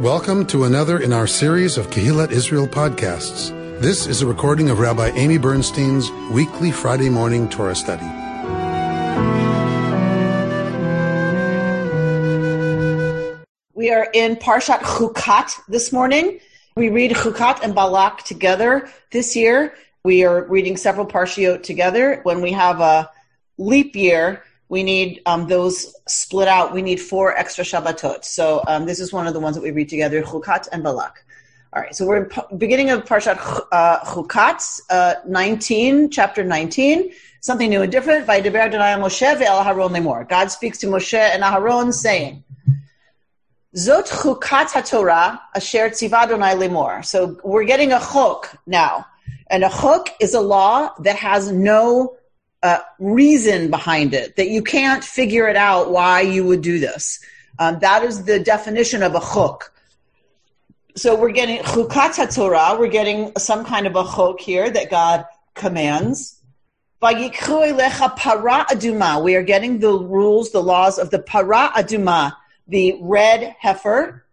Welcome to another in our series of Kehillat Israel podcasts. This is a recording of Rabbi Amy Bernstein's weekly Friday morning Torah study. We are in Parshat Chukat this morning. We read Chukat and Balak together this year. We are reading several Parshiot together. When we have a leap year, we need um, those split out. We need four extra Shabbatot. So um, this is one of the ones that we read together, Chukat and Balak. All right, so we're in beginning of Parshat uh, Chukat, uh, 19, chapter 19. Something new and different. Vaydeber Adonai Moshe ve'el Aharon lemor. God speaks to Moshe and Aharon saying, Zot Chukat HaTorah asher tziva Adonai lemor. So we're getting a chok now. And a chok is a law that has no uh, reason behind it, that you can't figure it out why you would do this. Um, that is the definition of a chuk. So we're getting chukat Torah. We're getting some kind of a chuk here that God commands. para aduma. We are getting the rules, the laws of the para aduma, the red heifer,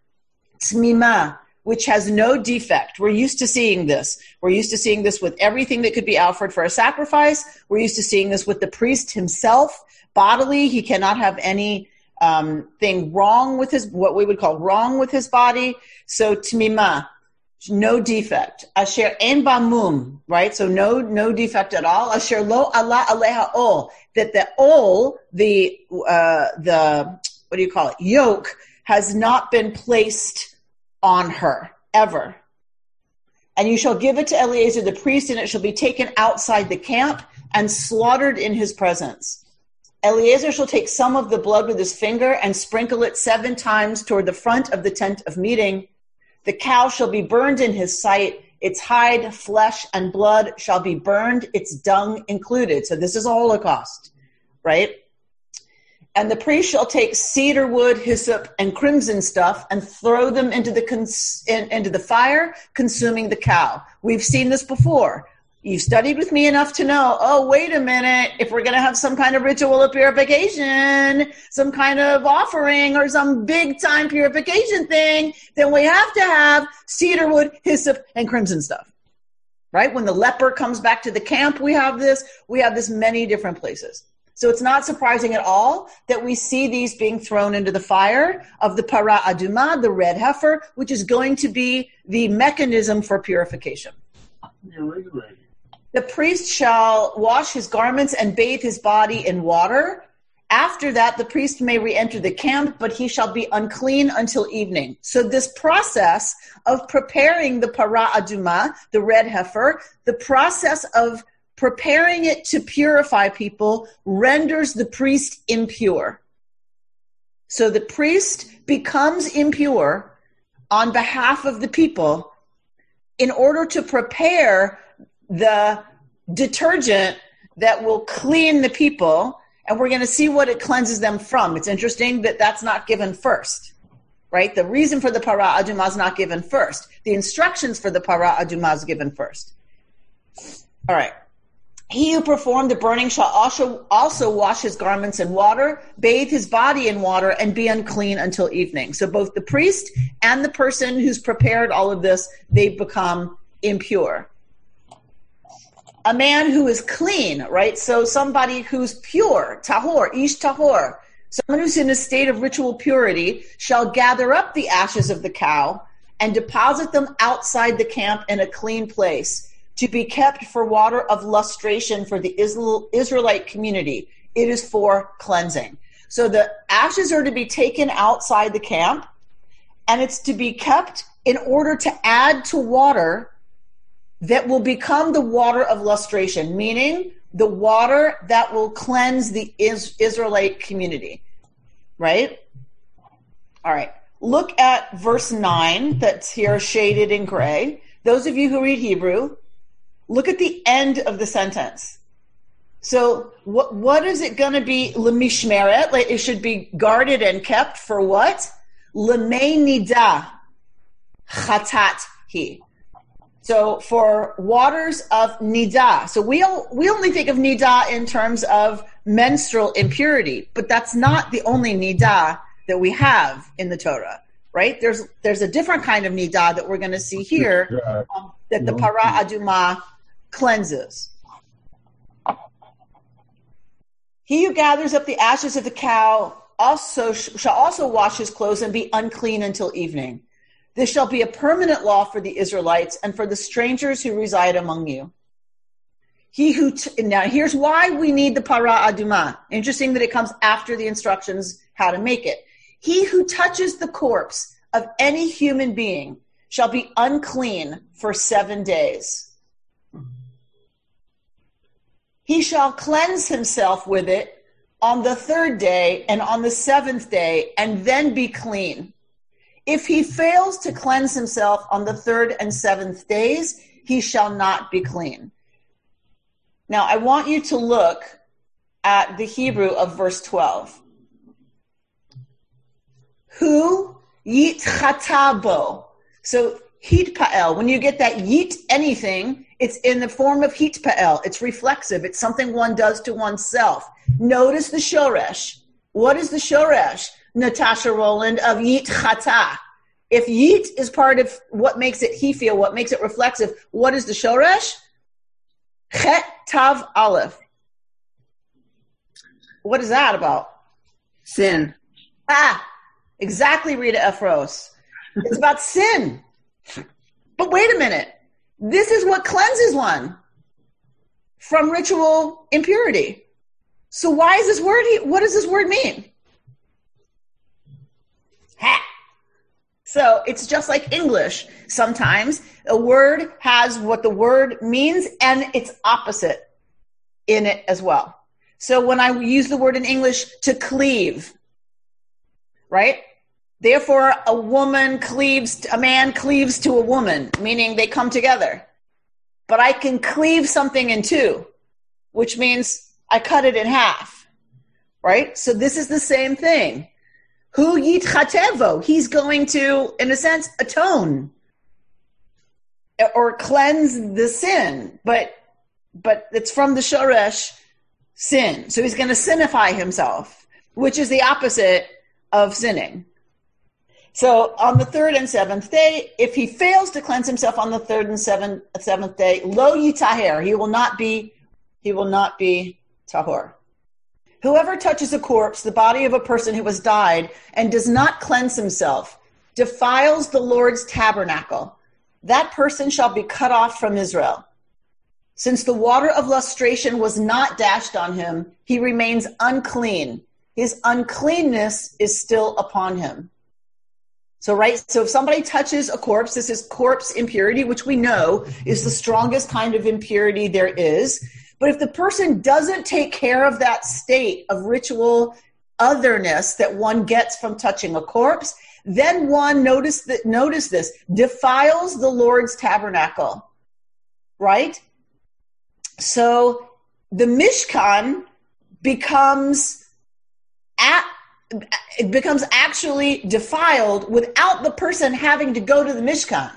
tmima, which has no defect. We're used to seeing this. We're used to seeing this with everything that could be offered for a sacrifice. We're used to seeing this with the priest himself. Bodily, he cannot have any um, thing wrong with his, what we would call wrong with his body. So tmima, no defect. Asher en bamum, right? So no, no defect at all. Asher lo Allah aleha ol, that the ol, the, uh, the, what do you call it? Yoke has not been placed on her ever. And you shall give it to Eleazar the priest, and it shall be taken outside the camp and slaughtered in his presence. Eleazar shall take some of the blood with his finger and sprinkle it seven times toward the front of the tent of meeting. The cow shall be burned in his sight. Its hide, flesh, and blood shall be burned, its dung included. So this is a holocaust, right? And the priest shall take cedar wood, hyssop, and crimson stuff and throw them into the cons- in, into the fire, consuming the cow. We've seen this before. You've studied with me enough to know, oh, wait a minute, if we're going to have some kind of ritual of purification, some kind of offering, or some big time purification thing, then we have to have cedar wood, hyssop, and crimson stuff. Right? When the leper comes back to the camp, we have this. We have this many different places. So it's not surprising at all that we see these being thrown into the fire of the para aduma, the red heifer, which is going to be the mechanism for purification. The priest shall wash his garments and bathe his body in water. After that, the priest may re-enter the camp, but he shall be unclean until evening. So this process of preparing the para aduma, the red heifer, the process of preparing it to purify people renders the priest impure. So the priest becomes impure on behalf of the people in order to prepare the detergent that will clean the people. And we're going to see what it cleanses them from. It's interesting that that's not given first, right? The reason for the para aduma is not given first. The instructions for the para aduma is given first. All right. He who performed the burning shall also, also wash his garments in water, bathe his body in water, and be unclean until evening. So both the priest and the person who's prepared all of this, they become impure. A man who is clean, right? So somebody who's pure, tahor, ish tahor, someone who's in a state of ritual purity shall gather up the ashes of the cow and deposit them outside the camp in a clean place to be kept for water of lustration for the Israelite community. It is for cleansing. So the ashes are to be taken outside the camp and it's to be kept in order to add to water that will become the water of lustration, meaning the water that will cleanse the Israelite community. Right? All right. Look at verse 9 that's here shaded in gray. Those of you who read Hebrew, look at the end of the sentence. So what what is it going to be lemishmeret? Like it should be guarded and kept for what? Lemei nida chatat he. So for waters of nida. So we we only think of nida in terms of menstrual impurity, but that's not the only nida that we have in the Torah right? There's there's a different kind of nidah that we're going to see here um, that the para aduma cleanses. He who gathers up the ashes of the cow also shall also wash his clothes and be unclean until evening. This shall be a permanent law for the Israelites and for the strangers who reside among you. He who t- now here's why we need the para aduma. Interesting that it comes after the instructions how to make it. He who touches the corpse of any human being shall be unclean for seven days. He shall cleanse himself with it on the third day and on the seventh day, and then be clean. If he fails to cleanse himself on the third and seventh days, he shall not be clean. Now, I want you to look at the Hebrew of verse 12. Who yit chatabo. So, hitpa'el, when you get that yit anything, it's in the form of hitpa'el. It's reflexive. It's something one does to oneself. Notice the shoresh. What is the shoresh, Natasha Roland of yit chata? If yit is part of what makes it he feel, what makes it reflexive, what is the shoresh? Chet Tav Aleph. What is that about? Sin. Ah, exactly, Rita Ephros. It's about sin. But wait a minute. This is what cleanses one from ritual impurity. So why is this word? What does this word mean? Ha. So it's just like English. Sometimes a word has what the word means and its opposite in it as well. So when I use the word in English to cleave, right? Therefore, a woman cleaves, a man cleaves to a woman, meaning they come together. But I can cleave something in two, which means I cut it in half, right? So this is the same thing. Who yitchatevo? He's going to, in a sense, atone or cleanse the sin, but but it's from the shoresh sin. So he's going to sinify himself, which is the opposite of sinning. So on the third and seventh day, if he fails to cleanse himself on the third and seventh, seventh day, lo yitaher, he will not be, he will not be tahor. Whoever touches a corpse, the body of a person who has died, and does not cleanse himself, defiles the Lord's tabernacle. That person shall be cut off from Israel. Since the water of lustration was not dashed on him, he remains unclean. His uncleanness is still upon him. So, right, so if somebody touches a corpse, this is corpse impurity, which we know is the strongest kind of impurity there is. But if the person doesn't take care of that state of ritual otherness that one gets from touching a corpse, then one notice that notice this defiles the Lord's tabernacle. Right? So the Mishkan becomes at, it becomes actually defiled without the person having to go to the Mishkan.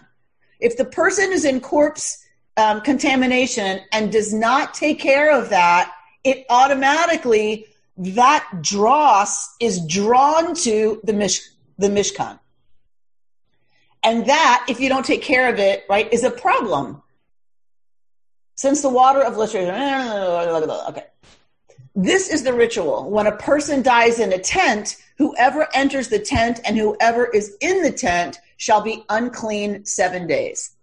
If the person is in corpse um, contamination and does not take care of that, it automatically that dross is drawn to the Mish, the Mishkan. And that, if you don't take care of it, right, is a problem since the water of lustration, okay. This is the ritual. When a person dies in a tent, whoever enters the tent and whoever is in the tent shall be unclean seven days.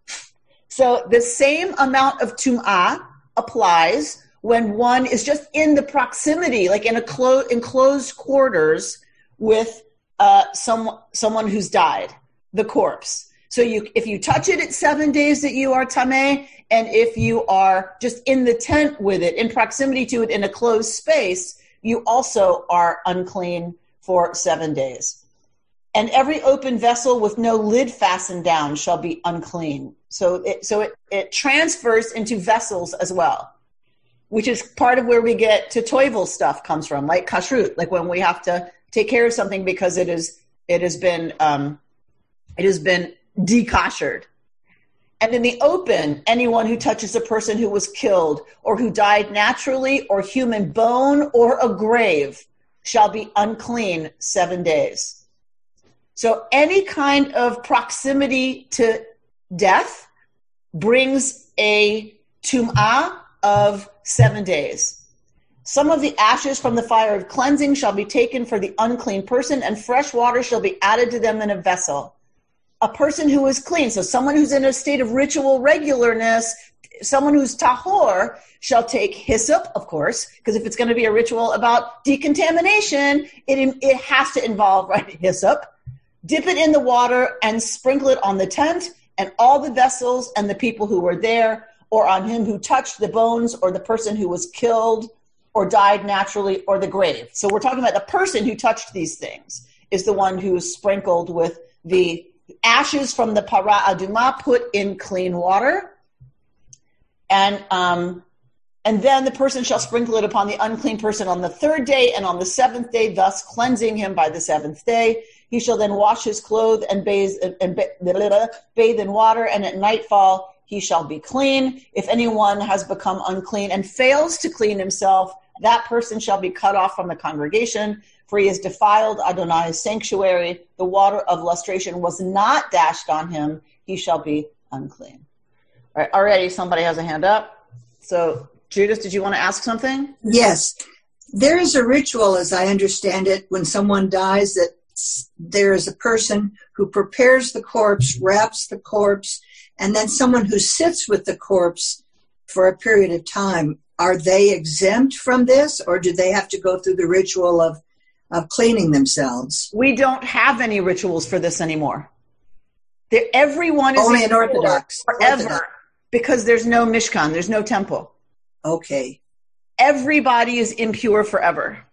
So the same amount of tum'ah applies when one is just in the proximity, like in a clo- enclosed quarters with uh, some, someone who's died, the corpse. So you, if you touch it, it's seven days that you are tameh. And if you are just in the tent with it, in proximity to it in a closed space, you also are unclean for seven days. And every open vessel with no lid fastened down shall be unclean. So it, so it, it transfers into vessels as well, which is part of where we get to toivel stuff comes from, like kashrut, like when we have to take care of something because it is, it has been, um, it has been dekoshered. And in the open, anyone who touches a person who was killed or who died naturally or human bone or a grave shall be unclean seven days. So any kind of proximity to death brings a tum'ah of seven days. Some of the ashes from the fire of cleansing shall be taken for the unclean person, and fresh water shall be added to them in a vessel. A person who is clean, so someone who's in a state of ritual regularness, someone who's tahor shall take hyssop, of course, because if it's going to be a ritual about decontamination, it, it has to involve right hyssop. Dip it in the water and sprinkle it on the tent and all the vessels and the people who were there, or on him who touched the bones, or the person who was killed or died naturally, or the grave. So we're talking about the person who touched these things is the one who is sprinkled with the ashes from the para aduma put in clean water. And um, and then the person shall sprinkle it upon the unclean person on the third day and on the seventh day, thus cleansing him by the seventh day. He shall then wash his clothes and bathe, and bathe in water, and at nightfall he shall be clean. If anyone has become unclean and fails to clean himself, that person shall be cut off from the congregation, for he has defiled Adonai's sanctuary. The water of lustration was not dashed on him. He shall be unclean. All right, already somebody has a hand up. So Judith, did you want to ask something? Yes. There is a ritual, as I understand it, when someone dies, that there is a person who prepares the corpse, wraps the corpse, and then someone who sits with the corpse for a period of time. Are they exempt from this, or do they have to go through the ritual of, of cleaning themselves? We don't have any rituals for this anymore. everyone is only in Orthodox forever Orthodox. because there's no Mishkan, there's no temple. Okay. Everybody is impure forever.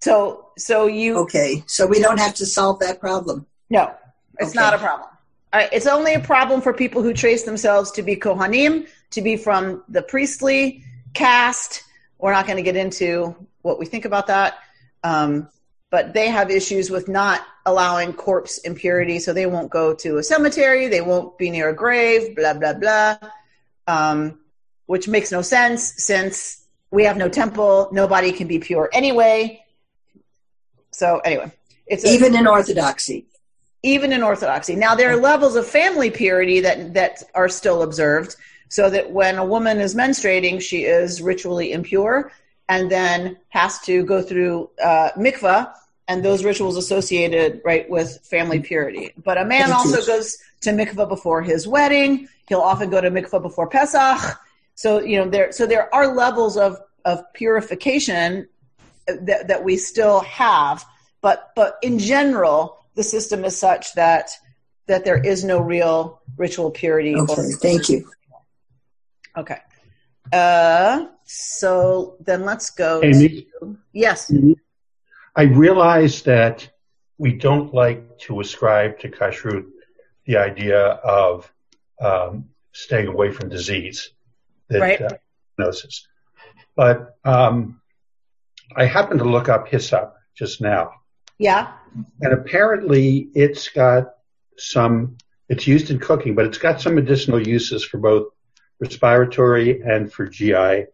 So, so you. Okay. So we don't have to solve that problem. No, it's okay. not a problem. it's only a problem for people who trace themselves to be Kohanim, to be from the priestly caste. We're not going to get into what we think about that. Um, but they have issues with not allowing corpse impurity, so they won't go to a cemetery, they won't be near a grave, blah, blah, blah. Um, which makes no sense since we have no temple, nobody can be pure anyway. So anyway, it's a, even in Orthodoxy. Even in Orthodoxy. Now there are levels of family purity that that are still observed, so that when a woman is menstruating, she is ritually impure, and then has to go through uh, mikvah and those rituals associated right with family purity. But a man also goes to mikvah before his wedding. He'll often go to mikvah before Pesach so you know there so there are levels of of purification that that we still have, but but in general the system is such that that there is no real ritual purity. Okay, thank you. Okay. Uh, so then let's go. Amy, to, yes. I realize that we don't like to ascribe to kashrut the idea of um, staying away from disease that right. uh, diagnosis. But um, I happened to look up hyssop just now. Yeah. And apparently it's got some, it's used in cooking, but it's got some medicinal uses for both respiratory and for GI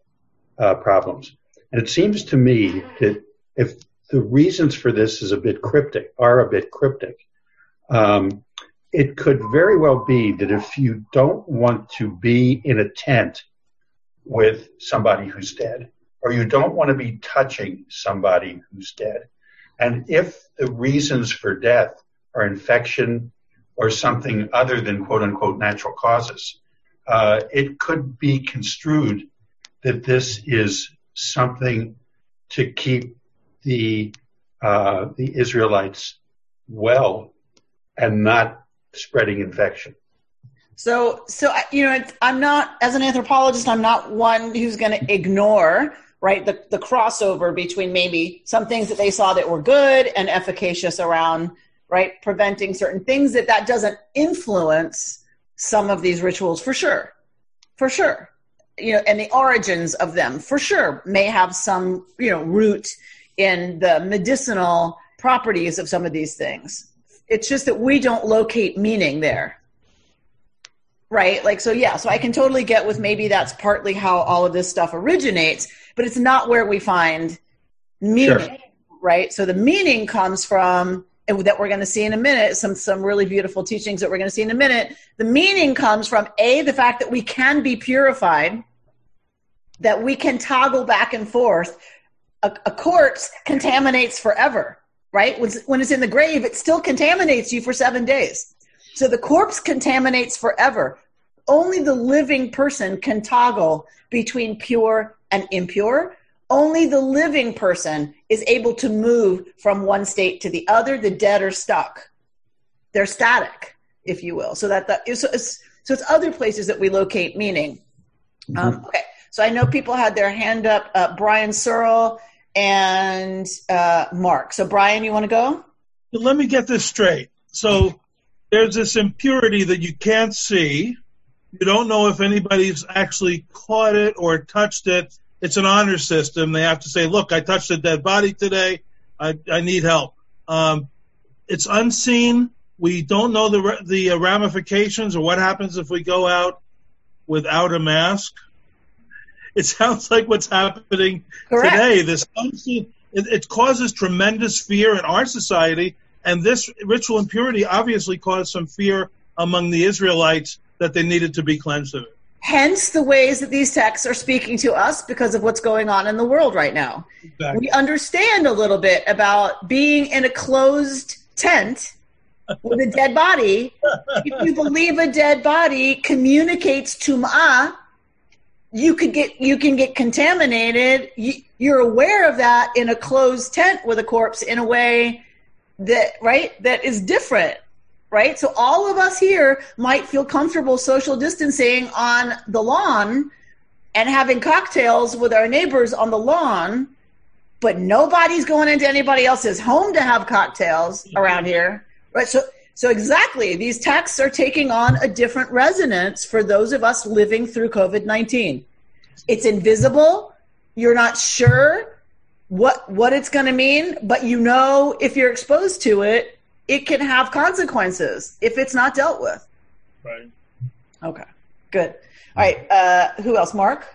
uh, problems. And it seems to me that if the reasons for this is a bit cryptic, are a bit cryptic, um, it could very well be that if you don't want to be in a tent with somebody who's dead, or you don't want to be touching somebody who's dead. And if the reasons for death are infection or something other than quote unquote natural causes, uh, it could be construed that this is something to keep the uh, the Israelites well and not spreading infection. So, so you know, I'm not as an anthropologist. I'm not one who's going to ignore right the the crossover between maybe some things that they saw that were good and efficacious around right preventing certain things that that doesn't influence some of these rituals for sure, for sure. You know, and the origins of them for sure may have some you know root in the medicinal properties of some of these things. It's just that we don't locate meaning there right? Like, so yeah, so I can totally get with maybe that's partly how all of this stuff originates, but it's not where we find meaning. Sure. right? So the meaning comes from that we're going to see in a minute some some really beautiful teachings that we're going to see in a minute the meaning comes from a the fact that we can be purified that we can toggle back and forth. A, a corpse contaminates forever right? When, when it's in the grave it still contaminates you for seven days. So the corpse contaminates forever. Only the living person can toggle between pure and impure only the living person is able to move from one state to the other. The dead are stuck. They're static, if you will. So that the, so it's, so it's other places that we locate meaning. Mm-hmm. Um, okay. So I know people had their hand up, uh, Brian Searle and uh, Mark. So Brian, you want to go? Let me get this straight. So there's this impurity that you can't see. You don't know if anybody's actually caught it or touched it it's an honor system. They have to say, look, I touched a dead body today. I, I need help. Um, it's unseen. We don't know the the ramifications or what happens if we go out without a mask. It sounds like what's happening Correct. today. This unseen, it, it causes tremendous fear in our society, and this ritual impurity obviously caused some fear among the Israelites that they needed to be cleansed of it. Hence the ways that these texts are speaking to us because of what's going on in the world right now. Exactly. We understand a little bit about being in a closed tent with a dead body. if you believe a dead body communicates tum'ah, you could get you can get contaminated. You're aware of that in a closed tent with a corpse in a way that right that is different right? So all of us here might feel comfortable social distancing on the lawn and having cocktails with our neighbors on the lawn, but nobody's going into anybody else's home to have cocktails around here, right? So, so exactly, these texts are taking on a different resonance for those of us living through COVID nineteen. It's invisible. You're not sure what what it's going to mean, but you know if you're exposed to it, it can have consequences if it's not dealt with. Right. Okay. Good. All right. Uh, who else? Mark.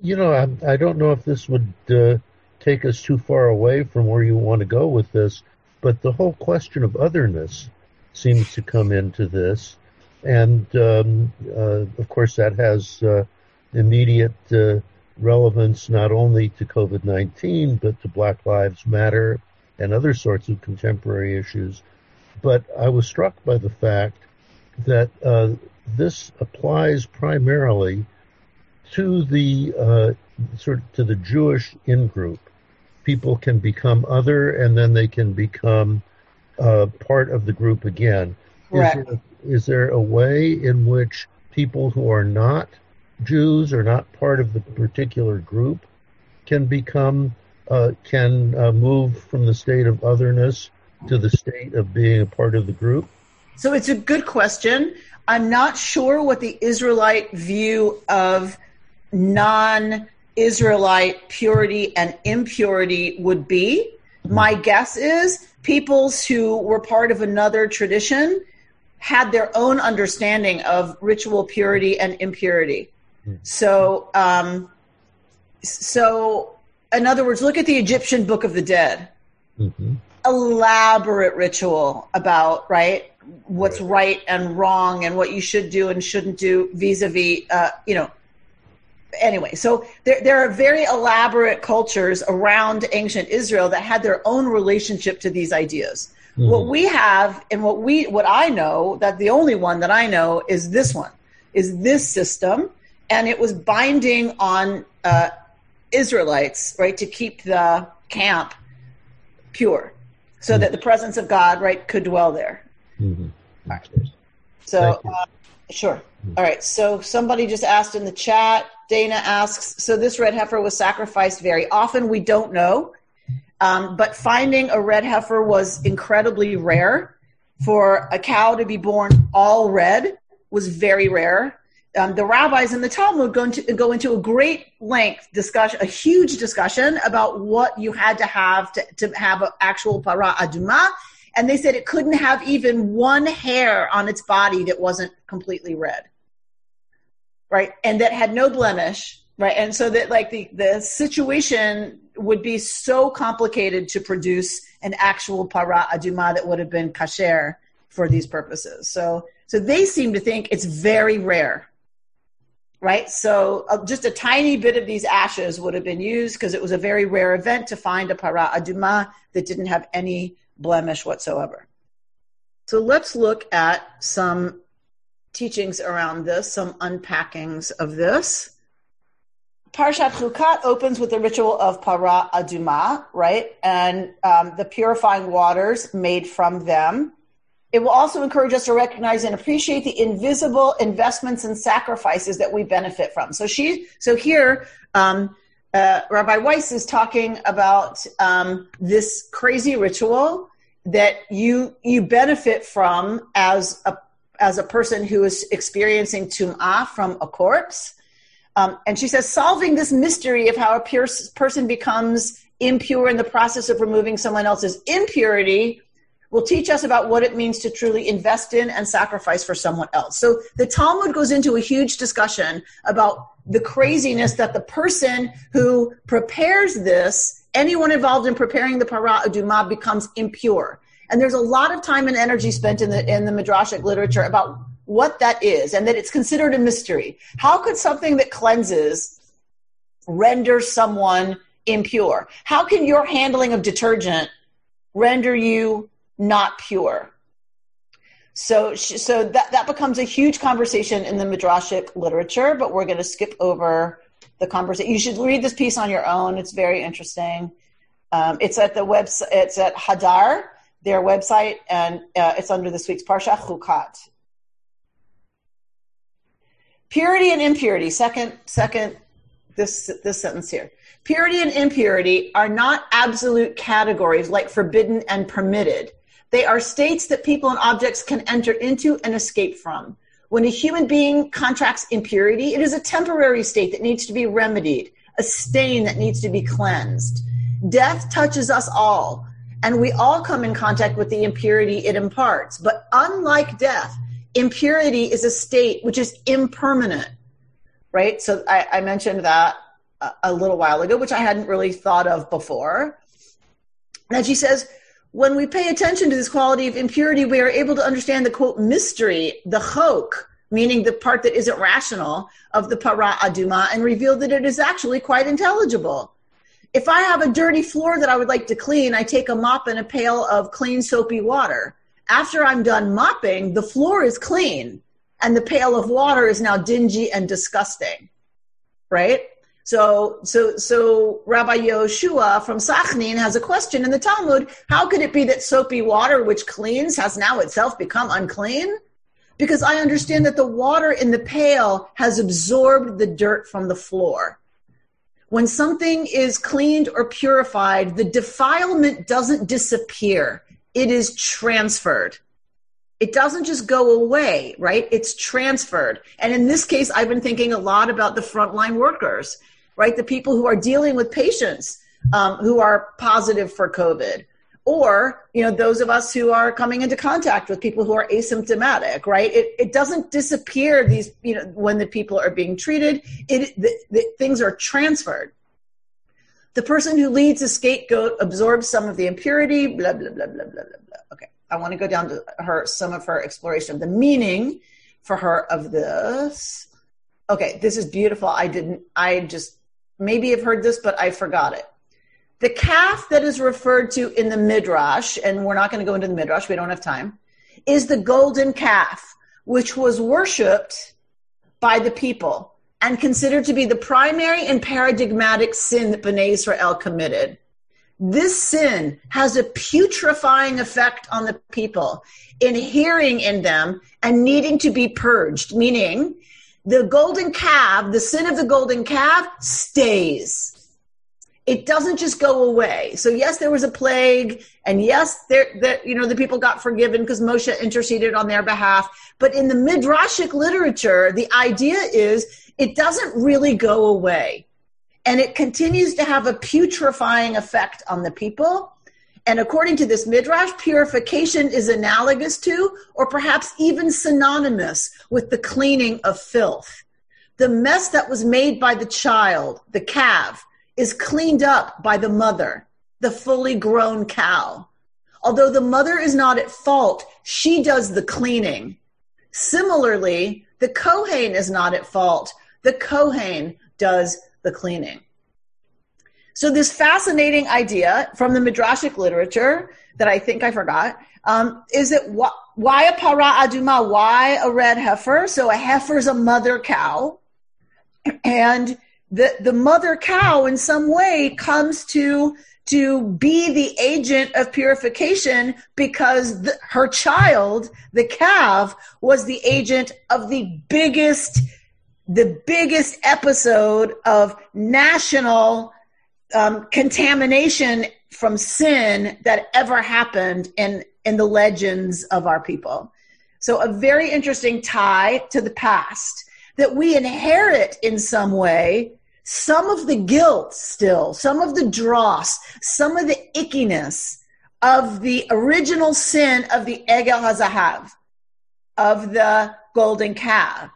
You know, I, I don't know if this would uh, take us too far away from where you want to go with this, but the whole question of otherness seems to come into this, and um, uh, of course that has uh, immediate uh, relevance not only to COVID nineteen but to Black Lives Matter and other sorts of contemporary issues. But I was struck by the fact that uh, this applies primarily to the uh, sort of to the Jewish in-group. People can become other, and then they can become uh, part of the group again. Correct. Is there, is there a way in which people who are not Jews or not part of the particular group can become uh, can uh, move from the state of otherness to the state of being a part of the group? So it's a good question. I'm not sure what the Israelite view of non Israelite purity and impurity would be. My guess is peoples who were part of another tradition had their own understanding of ritual purity and impurity. Hmm. So, um, so in other words, look at the Egyptian Book of the Dead. Mm-hmm. Elaborate ritual about right what's right. right. and wrong and what you should do and shouldn't do vis-a-vis uh, you know anyway so there, there are very elaborate cultures around ancient israel that had their own relationship to these ideas mm-hmm. what we have and what we what i know that the only one that i know is this one is this system and it was binding on uh, Israelites, right, to keep the camp pure, so mm-hmm. that the presence of God, right, could dwell there. Mm-hmm. Right. So, uh, sure. Mm-hmm. All right. So somebody just asked in the chat. Dana asks, so this red heifer was sacrificed very often. We don't know, um, but finding a red heifer was incredibly rare. For a cow to be born all red was very rare um, the rabbis in the Talmud go into, go into a great length discussion, a huge discussion about what you had to have to, to have an actual para aduma. And they said it couldn't have even one hair on its body that wasn't completely red. Right? And that had no blemish right and so that like the the situation would be so complicated to produce an actual para aduma that would have been kasher for these purposes so so they seem to think it's very rare right so uh, just a tiny bit of these ashes would have been used because it was a very rare event to find a para aduma that didn't have any blemish whatsoever so let's look at some teachings around this some unpackings of this Parshat Chukat opens with the ritual of para aduma, right? And um, the purifying waters made from them. It will also encourage us to recognize and appreciate the invisible investments and sacrifices that we benefit from. So she, so here, um, uh, Rabbi Weiss is talking about um, this crazy ritual that you you benefit from as a as a person who is experiencing tum'ah from a corpse um, and she says, solving this mystery of how a pure person becomes impure in the process of removing someone else's impurity will teach us about what it means to truly invest in and sacrifice for someone else. So the Talmud goes into a huge discussion about the craziness that the person who prepares this, anyone involved in preparing the para aduma becomes impure. And there's a lot of time and energy spent in the in the midrashic literature about what that is and that it's considered a mystery. How could something that cleanses render someone impure? How can your handling of detergent render you not pure? So, so that, that becomes a huge conversation in the midrashic literature, but we're going to skip over the conversation. You should read this piece on your own. It's very interesting. Um, it's at the website. It's at Hadar, their website, and uh, it's under this week's Parsha Chukat. Purity and impurity. Second, second, this this sentence here. Purity and impurity are not absolute categories like forbidden and permitted. They are states that people and objects can enter into and escape from. When a human being contracts impurity, it is a temporary state that needs to be remedied, a stain that needs to be cleansed. Death touches us all, and we all come in contact with the impurity it imparts. But unlike death, impurity is a state which is impermanent, right? So I, I mentioned that a, a, little while ago, which I hadn't really thought of before. And she says, when we pay attention to this quality of impurity, we are able to understand the quote mystery, the chok, meaning the part that isn't rational of the para aduma, and reveal that it is actually quite intelligible. If I have a dirty floor that I would like to clean, I take a mop and a pail of clean soapy water after I'm done mopping, the floor is clean and the pail of water is now dingy and disgusting. Right? So, so, so Rabbi Yoshua from Sachnin has a question in the Talmud. How could it be that soapy water, which cleans, has now itself become unclean? Because I understand that the water in the pail has absorbed the dirt from the floor. When something is cleaned or purified, the defilement doesn't disappear it is transferred. It doesn't just go away, right? It's transferred. And in this case, I've been thinking a lot about the frontline workers, right? The people who are dealing with patients um, who are positive for COVID, or you know those of us who are coming into contact with people who are asymptomatic right it, it doesn't disappear these you know when the people are being treated it the, the, things are transferred the person who leads a scapegoat absorbs some of the impurity, blah, blah, blah, blah, blah, blah, blah. Okay. I want to go down to her, some of her exploration of the meaning for her of this. Okay. This is beautiful. I didn't, I just maybe have heard this, but I forgot it. The calf that is referred to in the Midrash, and we're not going to go into the Midrash, we don't have time, is the golden calf, which was worshipped by the people and considered to be the primary and paradigmatic sin that Bnei Israel committed. This sin has a putrefying effect on the people, inhering in them and needing to be purged, meaning the golden calf, the sin of the golden calf stays. It doesn't just go away. So yes, there was a plague, and yes, there, there you know, the people got forgiven because Moshe interceded on their behalf. But in the midrashic literature, the idea is it doesn't really go away. And it continues to have a putrefying effect on the people. And according to this midrash, purification is analogous to, or perhaps even synonymous with the cleaning of filth. the mess that was made by the child, the calf, is cleaned up by the mother, the fully grown cow. Although the mother is not at fault, she does the cleaning. Similarly, the Kohen is not at fault. The Kohen does the cleaning. So this fascinating idea from the Midrashic literature that I think I forgot um, is that wh- why a para aduma? Why a red heifer? So a heifer is a mother cow, and the the mother cow in some way comes to to be the agent of purification because the, her child, the calf, was the agent of the biggest, the biggest episode of national um, contamination from sin that ever happened in in the legends of our people. So a very interesting tie to the past that we inherit in some way some of the guilt still, some of the dross, some of the ickiness of the original sin of the Egel Hazahav, of the golden calf.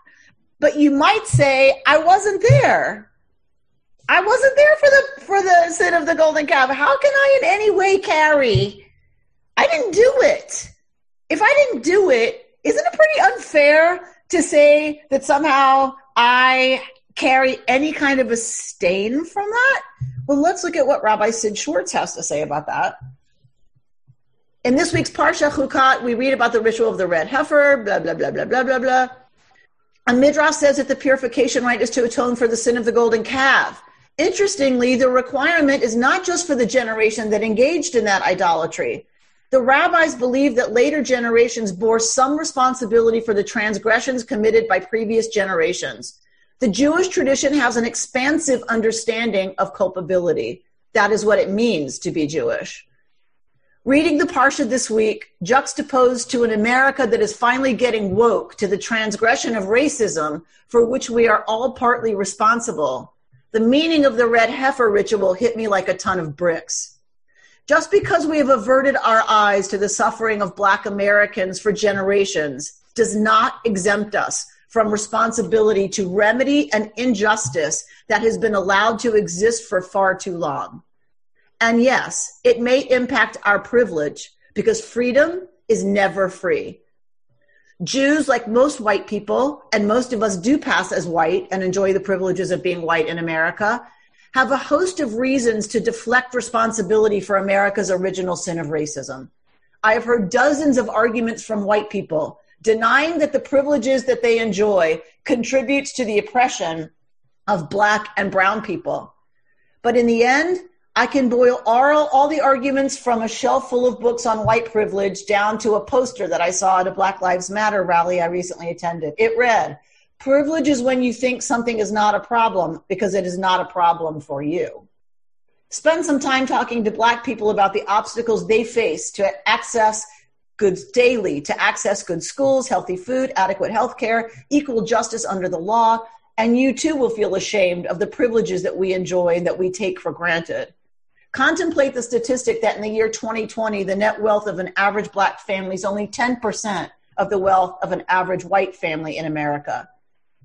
But you might say, I wasn't there. I wasn't there for the for the sin of the golden calf. How can I in any way carry? I didn't do it. If I didn't do it, isn't it pretty unfair to say that somehow I carry any kind of a stain from that? Well, let's look at what Rabbi Sid Schwartz has to say about that. In this week's Parsha Chukat, we read about the ritual of the red heifer, blah, blah, blah, blah, blah, blah, blah. A midrash says that the purification rite is to atone for the sin of the golden calf. Interestingly, the requirement is not just for the generation that engaged in that idolatry. The rabbis believe that later generations bore some responsibility for the transgressions committed by previous generations. The Jewish tradition has an expansive understanding of culpability. That is what it means to be Jewish. Reading the Parsha this week, juxtaposed to an America that is finally getting woke to the transgression of racism for which we are all partly responsible, the meaning of the red heifer ritual hit me like a ton of bricks. Just because we have averted our eyes to the suffering of Black Americans for generations does not exempt us from responsibility to remedy an injustice that has been allowed to exist for far too long. And yes, it may impact our privilege because freedom is never free. Jews, like most white people, and most of us do pass as white and enjoy the privileges of being white in America, have a host of reasons to deflect responsibility for America's original sin of racism. I have heard dozens of arguments from white people denying that the privileges that they enjoy contributes to the oppression of black and brown people. But in the end, I can boil all, all the arguments from a shelf full of books on white privilege down to a poster that I saw at a Black Lives Matter rally I recently attended. It read, Privilege is when you think something is not a problem because it is not a problem for you. Spend some time talking to Black people about the obstacles they face to access goods daily to access good schools, healthy food, adequate health care, equal justice under the law, and you too will feel ashamed of the privileges that we enjoy and that we take for granted. Contemplate the statistic that in the year 2020, the net wealth of an average black family is only 10% of the wealth of an average white family in America.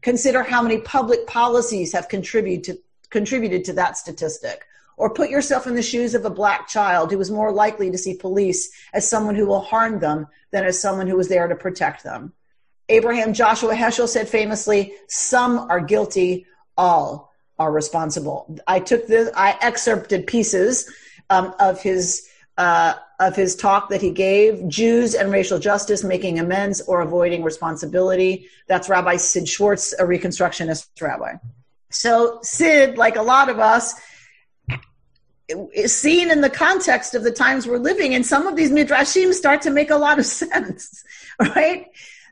Consider how many public policies have contributed to, contributed to that statistic. Or put yourself in the shoes of a black child who is more likely to see police as someone who will harm them than as someone who is there to protect them. Abraham Joshua Heschel said famously, Some are guilty, all are responsible. I took this, I excerpted pieces um, of his uh, of his talk that he gave, Jews and racial justice, making amends or avoiding responsibility. That's Rabbi Sid Schwartz, a Reconstructionist rabbi. So Sid, like a lot of us, seen in the context of the times we're living in, some of these midrashim start to make a lot of sense, right?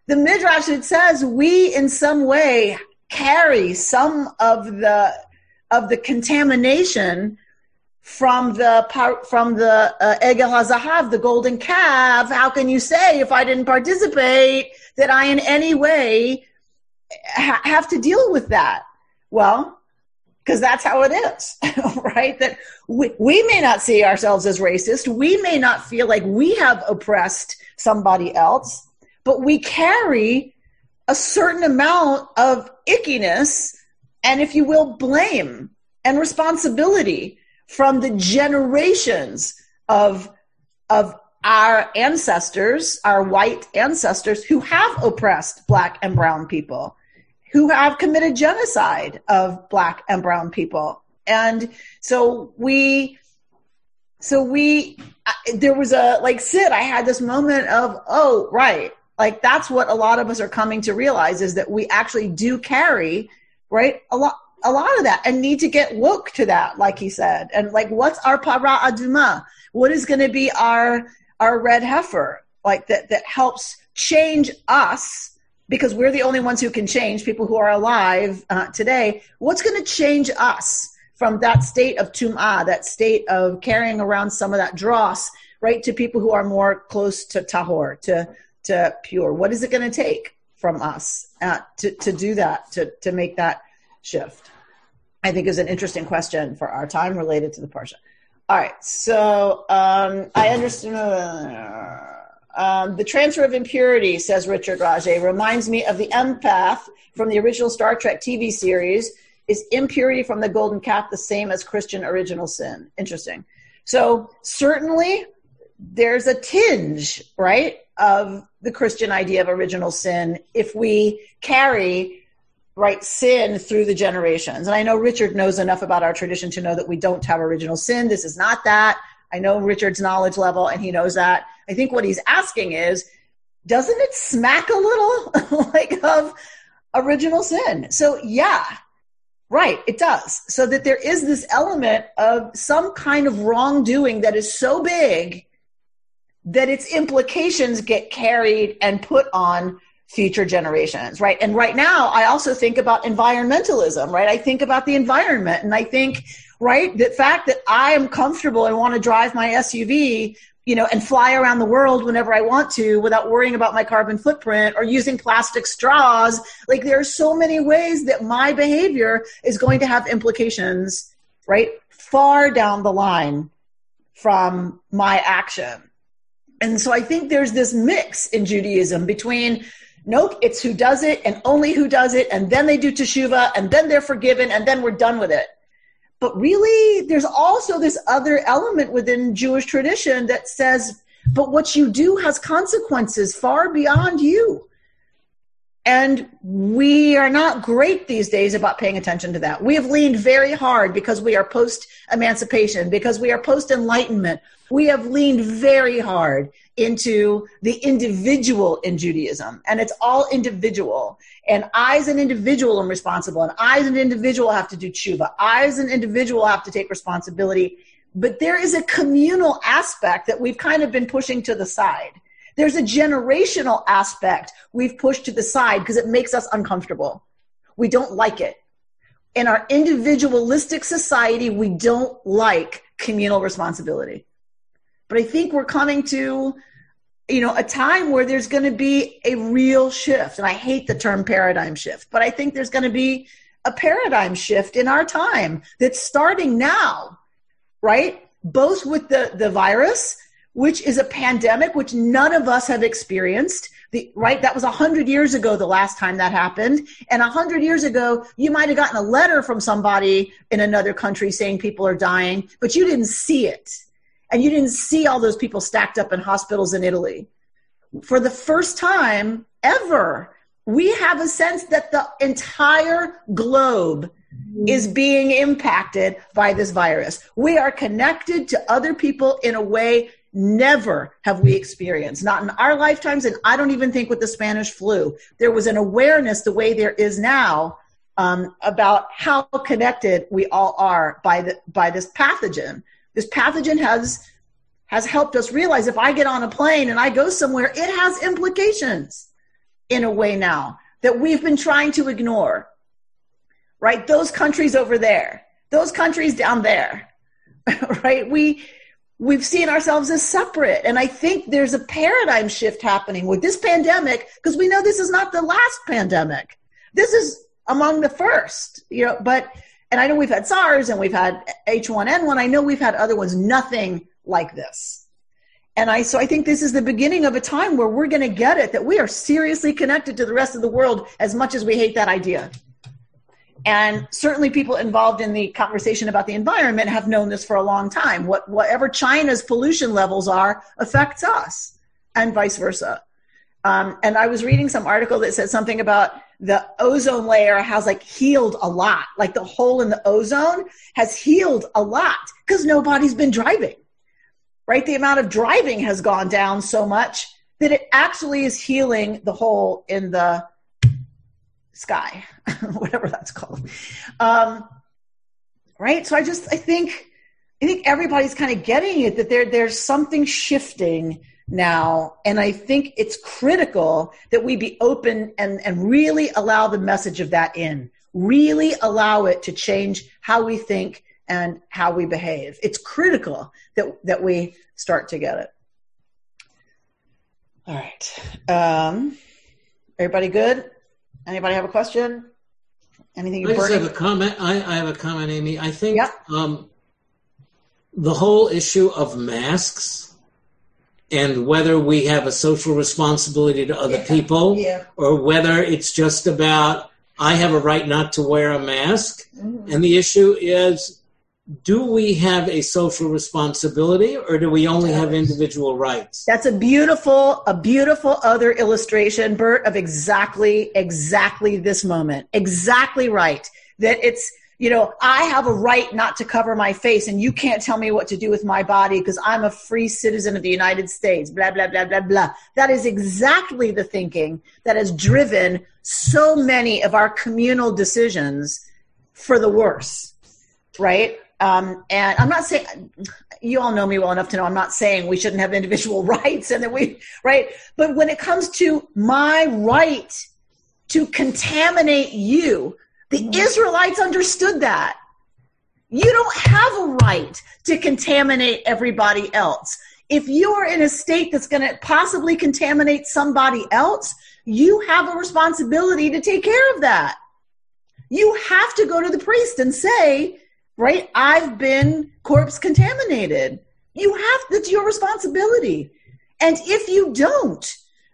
The midrash it says we in some way carry some of the of the contamination from the from the uh, Egel Hazahav, the golden calf. How can you say if I didn't participate that I in any way ha- have to deal with that? Well, because that's how it is, right? That we, we may not see ourselves as racist. We may not feel like we have oppressed somebody else, but we carry a certain amount of ickiness and, if you will, blame and responsibility from the generations of, of our ancestors, our white ancestors who have oppressed black and brown people, who have committed genocide of black and brown people. And so we, so we, there was a, like Sid, I had this moment of, oh, right. Like that's what a lot of us are coming to realize is that we actually do carry, right? A lot, a lot of that and need to get woke to that, like he said. And like, what's our para aduma? What is going to be our, our red heifer? Like that, that helps change us because we're the only ones who can change people who are alive uh, today. What's going to change us from that state of tum'ah, that state of carrying around some of that dross, right, to people who are more close to tahor, to, to pure? What is it going to take from us uh, to, to do that, to, to make that shift? I think is an interesting question for our time related to the Parsha. All right, so um, I understand. Uh, um, the transfer of impurity, says Richard Rajay, reminds me of the empath from the original Star Trek TV series. Is impurity from the golden calf the same as Christian original sin? Interesting. So certainly there's a tinge, right, of the Christian idea of original sin if we carry right sin through the generations. And I know Richard knows enough about our tradition to know that we don't have original sin. This is not that. I know Richard's knowledge level and he knows that. I think what he's asking is, doesn't it smack a little like of original sin? So yeah, right, it does. So that there is this element of some kind of wrongdoing that is so big that its implications get carried and put on future generations, right? And right now, I also think about environmentalism, right? I think about the environment and I think, right, the fact that I am comfortable and want to drive my SUV, you know, and fly around the world whenever I want to without worrying about my carbon footprint or using plastic straws. Like there are so many ways that my behavior is going to have implications, right? Far down the line from my action. And so I think there's this mix in Judaism between Nope, it's who does it and only who does it, and then they do teshuva, and then they're forgiven, and then we're done with it. But really, there's also this other element within Jewish tradition that says, but what you do has consequences far beyond you. And we are not great these days about paying attention to that. We have leaned very hard because we are post emancipation, because we are post enlightenment. We have leaned very hard into the individual in Judaism, and it's all individual. And I, as an individual, am responsible, and I, as an individual, have to do tshuva. I, as an individual, have to take responsibility. But there is a communal aspect that we've kind of been pushing to the side. There's a generational aspect we've pushed to the side because it makes us uncomfortable. We don't like it. In our individualistic society, we don't like communal responsibility. But I think we're coming to, you know, a time where there's going to be a real shift. And I hate the term paradigm shift, but I think there's going to be a paradigm shift in our time that's starting now, right? Both with the, the virus, which is a pandemic, which none of us have experienced. The, right? That was a hundred years ago, the last time that happened. And a hundred years ago, you might have gotten a letter from somebody in another country saying people are dying, but you didn't see it and you didn't see all those people stacked up in hospitals in Italy. For the first time ever, we have a sense that the entire globe is being impacted by this virus. We are connected to other people in a way never have we experienced, not in our lifetimes, and I don't even think with the Spanish flu. There was an awareness the way there is now um, about how connected we all are by the by this pathogen this pathogen has has helped us realize if I get on a plane and I go somewhere, it has implications in a way now that we've been trying to ignore. Right? Those countries over there, those countries down there, right? We we've seen ourselves as separate. And I think there's a paradigm shift happening with this pandemic because we know this is not the last pandemic. This is among the first, you know, but and I know we've had SARS and we've had H1N1. I know we've had other ones, nothing like this. And I, so I think this is the beginning of a time where we're going to get it that we are seriously connected to the rest of the world as much as we hate that idea. And certainly people involved in the conversation about the environment have known this for a long time. What, whatever China's pollution levels are affects us and vice versa. Um, and I was reading some article that said something about the ozone layer has like healed a lot. Like the hole in the ozone has healed a lot because nobody's been driving, right? The amount of driving has gone down so much that it actually is healing the hole in the sky, whatever that's called. Um, right. So I just, I think, I think everybody's kind of getting it that there, there's something shifting now. And I think it's critical that we be open and, and really allow the message of that in, really allow it to change how we think and how we behave. It's critical that, that we start to get it. All right. Um, everybody good? Anybody have a question? Anything? you I just have a comment. I, I, have a comment, Amy. I think yep. um, the whole issue of masks and whether we have a social responsibility to other yeah. people yeah. or whether it's just about I have a right not to wear a mask. Mm-hmm. And the issue is do we have a social responsibility or do we only have individual rights? That's a beautiful, a beautiful other illustration, Bert, of exactly, exactly this moment. Exactly right. That it's, you know, I have a right not to cover my face and you can't tell me what to do with my body because I'm a free citizen of the United States, blah, blah, blah, blah, blah. That is exactly the thinking that has driven so many of our communal decisions for the worse, right? Um, and I'm not saying you all know me well enough to know I'm not saying we shouldn't have individual rights and that we right, but when it comes to my right to contaminate you, the Israelites understood that. You don't have a right to contaminate everybody else. If you are in a state that's going to possibly contaminate somebody else, you have a responsibility to take care of that. You have to go to the priest and say, right? I've been corpse contaminated. You have, that's your responsibility. And if you don't,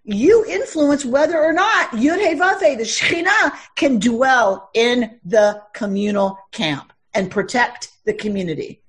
you influence whether or not Yud Vafe, the Shekhinah, can dwell in the communal camp and protect the community.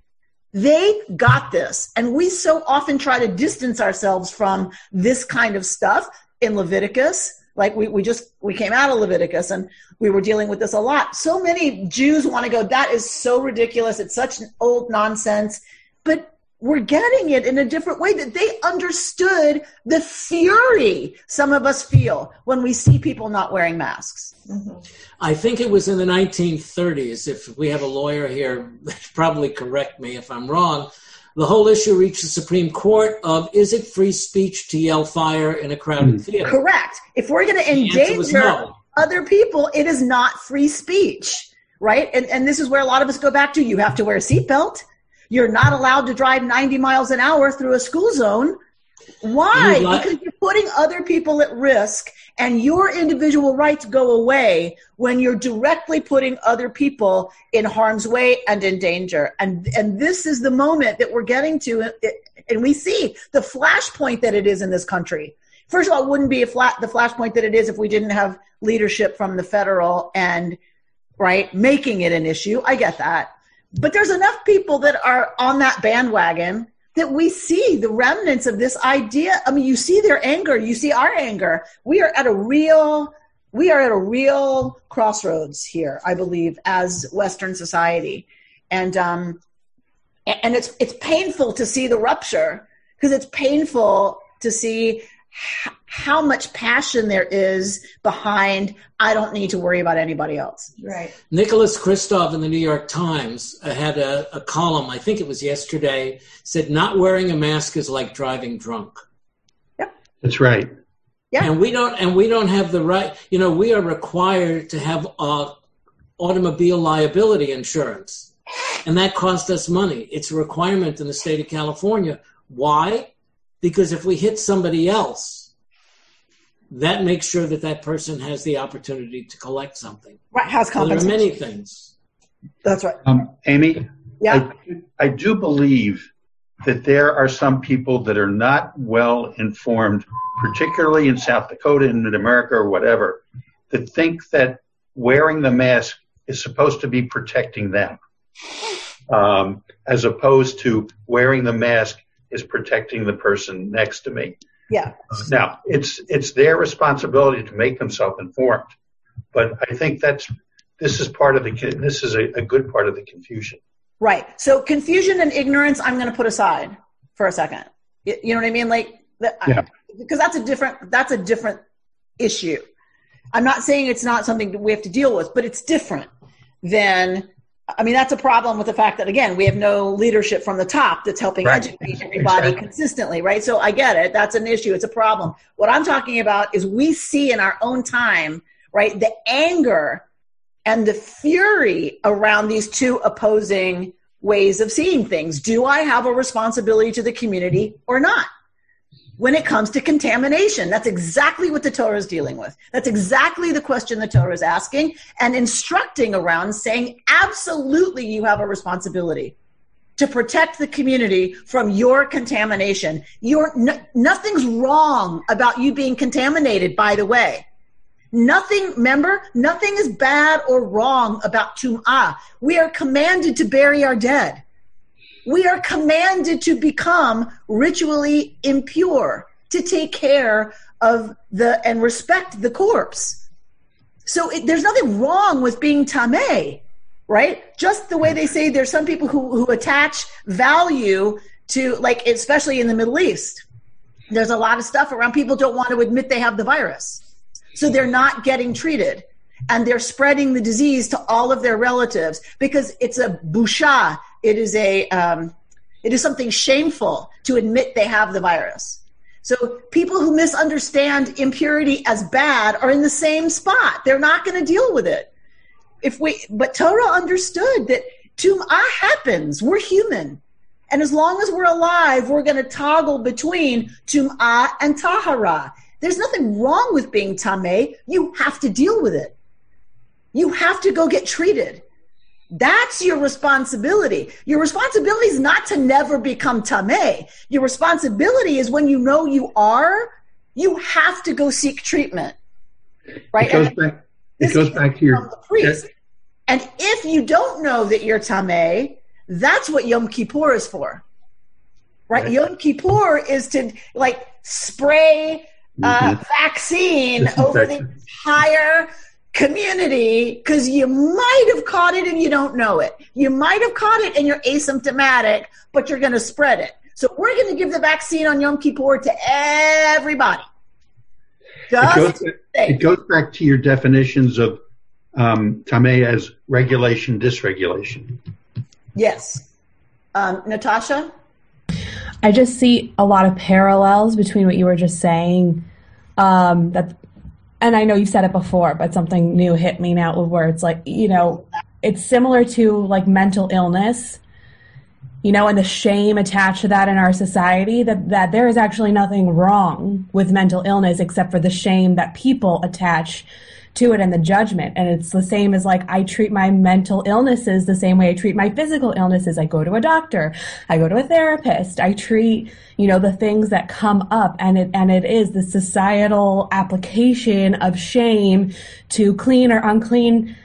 They got this. And we so often try to distance ourselves from this kind of stuff in Leviticus. Like we, we just, we came out of Leviticus and we were dealing with this a lot. So many Jews want to go, that is so ridiculous. It's such old nonsense. But we're getting it in a different way that they understood the fury some of us feel when we see people not wearing masks. Mm-hmm. I think it was in the 1930s. If we have a lawyer here, probably correct me if I'm wrong. The whole issue reached the Supreme Court of is it free speech to yell fire in a crowded mm-hmm. theater? Correct. If we're going to endanger no. other people, it is not free speech, right? And, and this is where a lot of us go back to you have to wear a seatbelt you're not allowed to drive 90 miles an hour through a school zone. Why? because you're putting other people at risk and your individual rights go away when you're directly putting other people in harm's way and in danger. And, and this is the moment that we're getting to. And we see the flashpoint that it is in this country. First of all, it wouldn't be a flat, the flashpoint that it is if we didn't have leadership from the federal and, right, making it an issue. I get that. But there's enough people that are on that bandwagon that we see the remnants of this idea. I mean, you see their anger, you see our anger. We are at a real we are at a real crossroads here, I believe, as Western society. And um and it's it's painful to see the rupture because it's painful to see how much passion there is behind I don't need to worry about anybody else. Right. Nicholas Kristof in the New York Times uh, had a, a, column, I think it was yesterday, said not wearing a mask is like driving drunk. Yep. That's right. Yeah. And we don't and we don't have the right, you know, we are required to have uh, automobile liability insurance. And that costs us money. It's a requirement in the state of California. Why? because if we hit somebody else, that makes sure that that person has the opportunity to collect something. Right, has compensation. So there are many things. That's right. Um, Amy, yeah, I, I do believe that there are some people that are not well informed, particularly in South Dakota and in America or whatever, that think that wearing the mask is supposed to be protecting them, um, as opposed to wearing the mask is protecting the person next to me. Yeah. Now, it's it's their responsibility to make themselves informed, but I think that's this is part of the this is a, a good part of the confusion. Right. So confusion and ignorance, I'm going to put aside for a second. You, you know what I mean? Like, the, Yeah. because that's a different that's a different issue. I'm not saying it's not something that we have to deal with, but it's different than. I mean, that's a problem with the fact that again we have no leadership from the top that's helping Right. educate everybody Exactly. consistently, right? So I get it. That's an issue. It's a problem. What I'm talking about is we see in our own time, right, the anger and the fury around these two opposing ways of seeing things. Do I have a responsibility to the community or not? When it comes to contamination, that's exactly what the Torah is dealing with. That's exactly the question the Torah is asking and instructing around, saying, absolutely, you have a responsibility to protect the community from your contamination. You're, no, nothing's wrong about you being contaminated, by the way. Nothing, remember, nothing is bad or wrong about tum'ah. We are commanded to bury our dead. We are commanded to become ritually impure, to take care of the and respect the corpse. So it, there's nothing wrong with being tameh, right? Just the way they say there's some people who, who attach value to, like, especially in the Middle East. There's a lot of stuff around people don't want to admit they have the virus. So they're not getting treated. And they're spreading the disease to all of their relatives because it's a busha. It is a, um, it is something shameful to admit they have the virus. So people who misunderstand impurity as bad are in the same spot. They're not going to deal with it. If we, but Torah understood that tum'ah happens. We're human. And as long as we're alive, we're going to toggle between tum'ah and tahara. There's nothing wrong with being tameh. You have to deal with it. You have to go get treated. That's your responsibility. Your responsibility is not to never become tameh. Your responsibility is when you know you are, you have to go seek treatment. Right? It goes And back. It goes back to your. priest. And if you don't know that you're tameh, that's what Yom Kippur is for. Right? Right. Yom Kippur is to like spray uh, Mhm. vaccine over the entire community because you might have caught it and you don't know it. You might have caught it and you're asymptomatic, but you're going to spread it. So we're going to give the vaccine on Yom Kippur to everybody. It goes, it goes back to your definitions of um, tameh as regulation, dysregulation. yes. Um, Natasha? I just see a lot of parallels between what you were just saying. Um, that, and I know you've said it before, but something new hit me now where it's like, you know, it's similar to like mental illness, you know, and the shame attached to that in our society that, that there is actually nothing wrong with mental illness except for the shame that people attach to it and the judgment. And it's the same as like I treat my mental illnesses the same way I treat my physical illnesses. I go to a doctor, I go to a therapist, I treat, you know, the things that come up and it and it is the societal application of shame to clean or unclean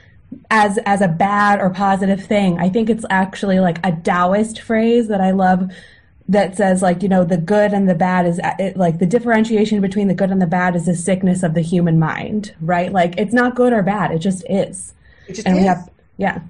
as as a bad or positive thing. I think it's actually like a Taoist phrase that I love that says like you know the good and the bad is it, like the differentiation between the good and the bad is the sickness of the human mind, right? Like it's not good or bad, it just is. It just And we have yeah.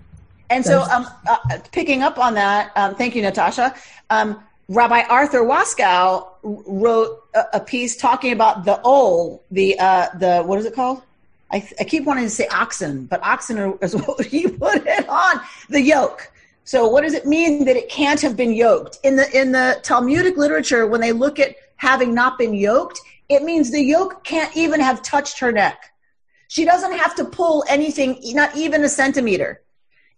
And so, um, uh, picking up on that, um, thank you, Natasha. Um, Rabbi Arthur Waskow wrote a, a piece talking about the ol, the uh, the what is it called? I, I keep wanting to say oxen, but oxen are, is what he put it on the yoke. So, what does it mean that it can't have been yoked in the in the Talmudic literature? When they look at having not been yoked, it means the yoke can't even have touched her neck. She doesn't have to pull anything, not even a centimeter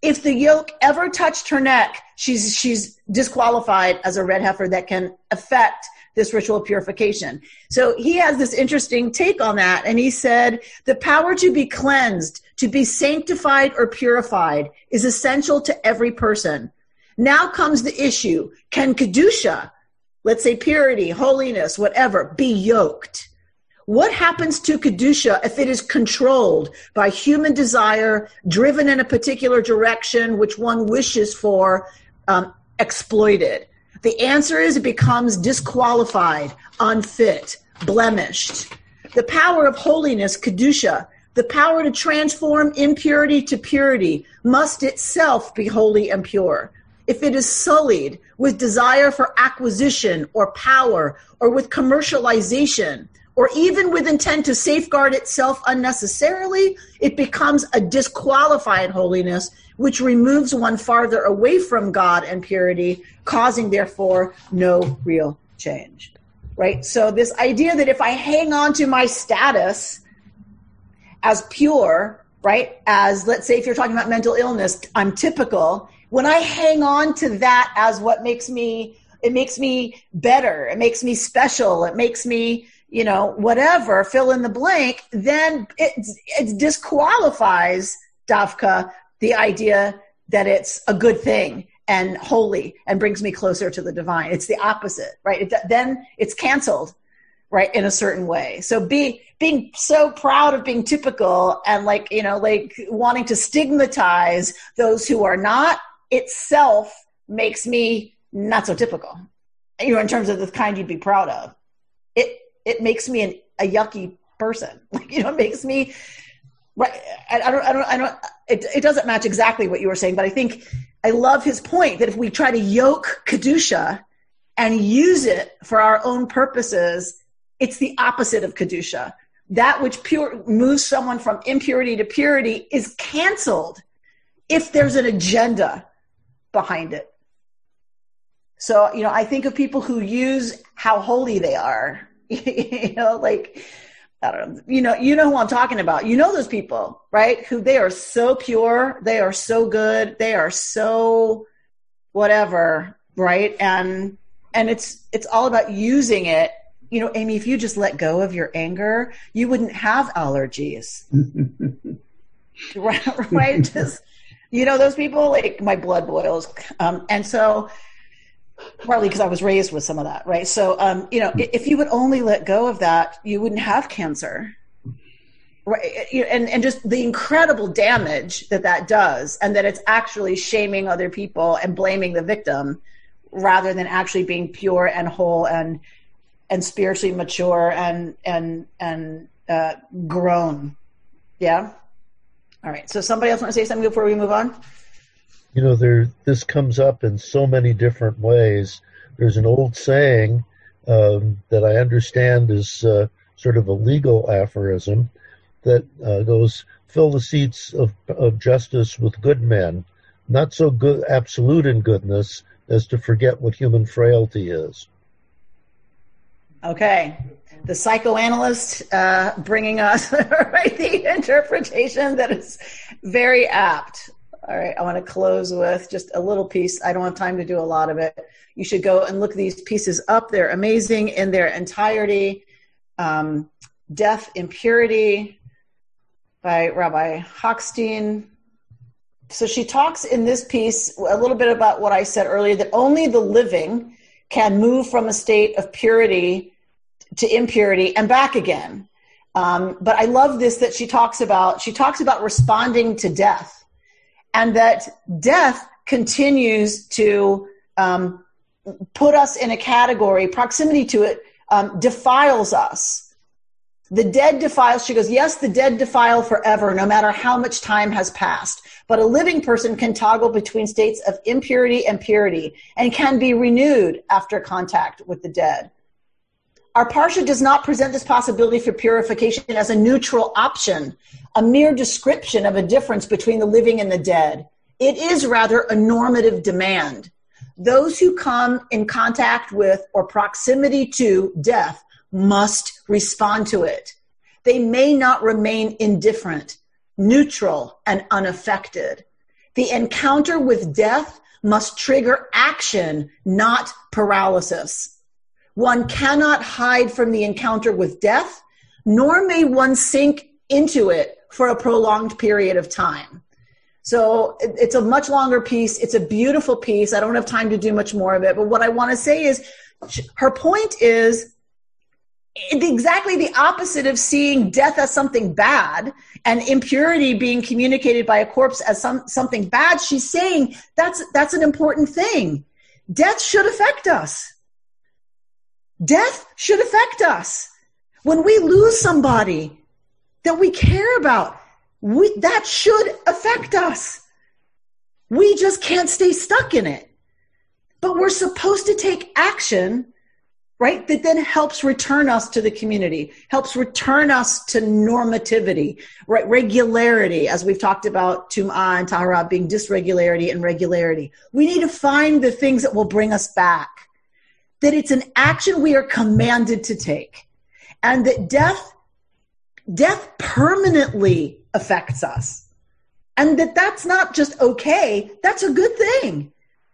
if the yoke ever touched her neck, she's she's disqualified as a red heifer that can affect this ritual purification. So he has this interesting take on that, and he said the power to be cleansed, to be sanctified or purified, is essential to every person. Now comes the issue. Can Kedusha, let's say purity, holiness, whatever, be yoked? What happens to Kedusha if it is controlled by human desire, driven in a particular direction which one wishes for, um, exploited? The answer is it becomes disqualified, unfit, blemished. The power of holiness, Kedusha, the power to transform impurity to purity, must itself be holy and pure. If it is sullied with desire for acquisition or power or with commercialization, or even with intent to safeguard itself unnecessarily, it becomes a disqualified holiness, which removes one farther away from God and purity, causing, therefore, no real change. Right? So, this idea that if I hang on to my status as pure, right, as let's say if you're talking about mental illness, I'm typical, when I hang on to that as what makes me, it makes me better, it makes me special, it makes me you know, whatever, fill in the blank, then it, it disqualifies Davka the idea that it's a good thing and holy and brings me closer to the divine. It's the opposite, right? It, then it's canceled, right, in a certain way. So be, being so proud of being typical and like, you know, like wanting to stigmatize those who are not itself makes me not so typical, you know, in terms of the kind you'd be proud of. It, it makes me an, a yucky person. you know, it makes me right. I, I, don't. I don't. I don't. It, it doesn't match exactly what you were saying, but I think I love his point that if we try to yoke kedusha and use it for our own purposes, it's the opposite of kedusha. That which pure moves someone from impurity to purity is canceled if there's an agenda behind it. So, you know, I think of people who use how holy they are you know, like I don't know, you know, you know who I'm talking about. You know those people, right? Who they are so pure, they are so good, they are so whatever, right? And and it's it's all about using it. You know, Amy, if you just let go of your anger, you wouldn't have allergies. right, right? Just you know those people like my blood boils. Um, and so partly because I was raised with some of that, right? So, um, you know, if you would only let go of that, you wouldn't have cancer, right? And and just the incredible damage that that does, and that it's actually shaming other people and blaming the victim, rather than actually being pure and whole and and spiritually mature and and and uh, grown. Yeah. All right. So, somebody else want to say something before we move on? You know, there this comes up in so many different ways. There's an old saying um, that I understand is uh, sort of a legal aphorism that uh, goes, "Fill the seats of, of justice with good men, not so good absolute in goodness as to forget what human frailty is." Okay, the psychoanalyst uh, bringing us right, the interpretation that is very apt. All right, I want to close with just a little piece. I don't have time to do a lot of it. You should go and look these pieces up. They're amazing in their entirety. Um, Death, Impurity by Rabbi Hochstein. So she talks in this piece a little bit about what I said earlier that only the living can move from a state of purity to impurity and back again. Um, but I love this that she talks about. She talks about responding to death and that death continues to um, put us in a category, proximity to it um, defiles us. The dead defiles, she goes, yes, the dead defile forever, no matter how much time has passed. But a living person can toggle between states of impurity and purity and can be renewed after contact with the dead. Our Parsha does not present this possibility for purification as a neutral option, a mere description of a difference between the living and the dead. It is rather a normative demand. Those who come in contact with or proximity to death must respond to it. They may not remain indifferent, neutral, and unaffected. The encounter with death must trigger action, not paralysis. One cannot hide from the encounter with death, nor may one sink into it for a prolonged period of time. So it's a much longer piece. It's a beautiful piece. I don't have time to do much more of it. But what I want to say is her point is exactly the opposite of seeing death as something bad and impurity being communicated by a corpse as some, something bad. She's saying that's, that's an important thing. Death should affect us. Death should affect us. When we lose somebody that we care about, we, that should affect us. We just can't stay stuck in it. But we're supposed to take action, right? That then helps return us to the community, helps return us to normativity, right? Regularity, as we've talked about Tum'ah and Tahara being dysregularity and regularity. We need to find the things that will bring us back. That it's an action we are commanded to take. And that death, death permanently affects us. And that that's not just okay, that's a good thing.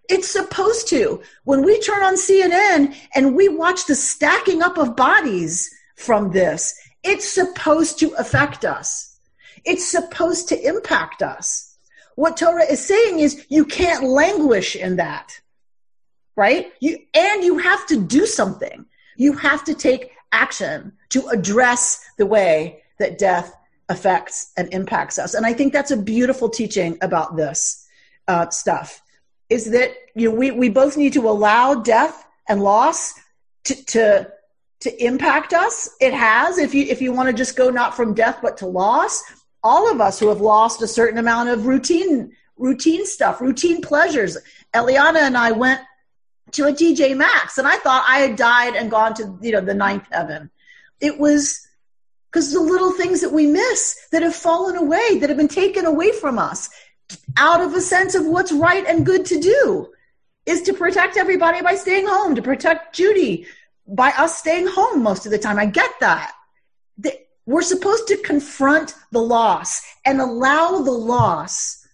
It's supposed to. When we turn on CNN and we watch the stacking up of bodies from this, it's supposed to affect us. It's supposed to impact us. What Torah is saying is you can't languish in that. Right? You, and you have to do something. You have to take action to address the way that death affects and impacts us. And I think that's a beautiful teaching about this uh, stuff is that you know we, we both need to allow death and loss to, to to impact us. It has. If you if you want to just go not from death but to loss, all of us who have lost a certain amount of routine routine stuff, routine pleasures. Eliana and I went to a TJ Maxx, and I thought I had died and gone to you know the ninth heaven. It was because the little things that we miss that have fallen away, that have been taken away from us out of a sense of what's right and good to do is to protect everybody by staying home, to protect Judy by us staying home most of the time. I get that. We're supposed to confront the loss and allow the loss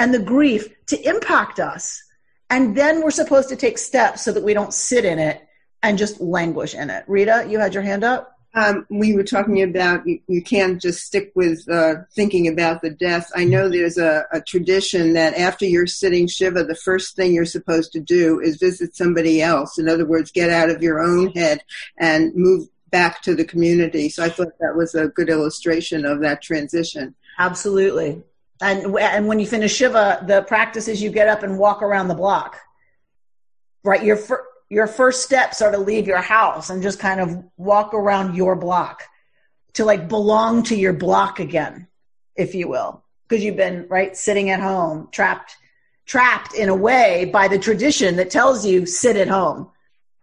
and the grief to impact us. And then we're supposed to take steps so that we don't sit in it and just languish in it. Rita, you had your hand up? um, we were talking about you, you can't just stick with uh, thinking about the death. I know there's a, a, tradition that after you're sitting Shiva, the first thing you're supposed to do is visit somebody else. In other words, get out of your own head and move back to the community. So I thought that was a good illustration of that transition. Absolutely. And, and when you finish Shiva, the practice is you get up and walk around the block. Right? Your fir- your first steps are to leave your house and just kind of walk around your block to like belong to your block again, if you will, because you've been right sitting at home, trapped, trapped in a way by the tradition that tells you sit at home.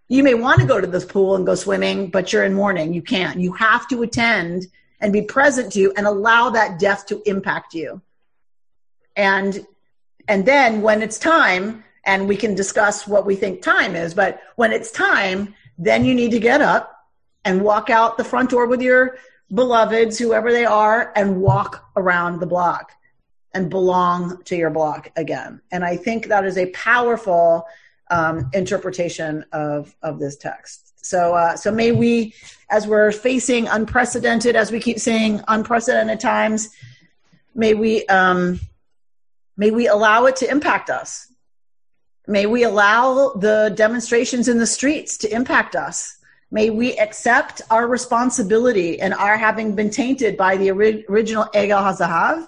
You may want to go to this pool and go swimming, but you're in mourning. You can't. You have to attend and be present to and allow that death to impact you. And and then when it's time, and we can discuss what we think time is. But when it's time, then you need to get up and walk out the front door with your beloveds, whoever they are, and walk around the block and belong to your block again. And I think that is a powerful um, interpretation of of this text. So, uh, so may we, as we're facing unprecedented, as we keep saying, unprecedented times, may we um, may we allow it to impact us May we allow the demonstrations in the streets to impact us. May we accept our responsibility and our having been tainted by the original Egel HaZahav.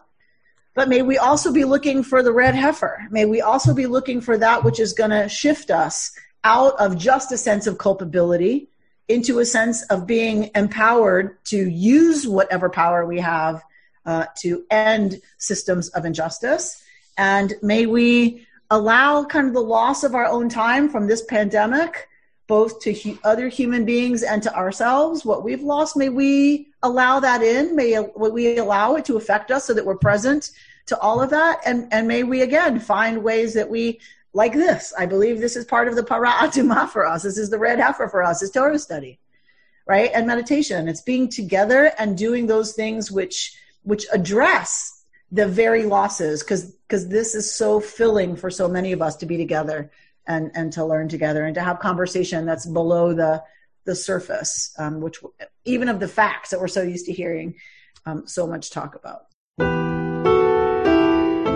But may we also be looking for the red heifer. May we also be looking for that which is going to shift us out of just a sense of culpability into a sense of being empowered to use whatever power we have uh, to end systems of injustice. And may we allow kind of the loss of our own time from this pandemic, both to hu- other human beings and to ourselves. What we've lost, may we allow that in? May we allow it to affect us so that we're present to all of that? And, and may we again find ways that we, like this, I believe this is part of the para aduma for us. This is the red heifer for us, It's Torah study, right? And meditation. It's being together and doing those things which, which address the very losses because because this is so filling for so many of us to be together and and to learn together and to have conversation that's below the the surface um, which even of the facts that we're so used to hearing um, so much talk about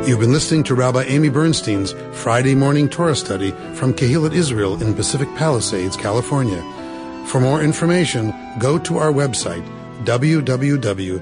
You've been listening to Rabbi Amy Bernstein's Friday Morning Torah Study from Kehilat Israel in Pacific Palisades, California. For more information, go to our website, www.ourki.org.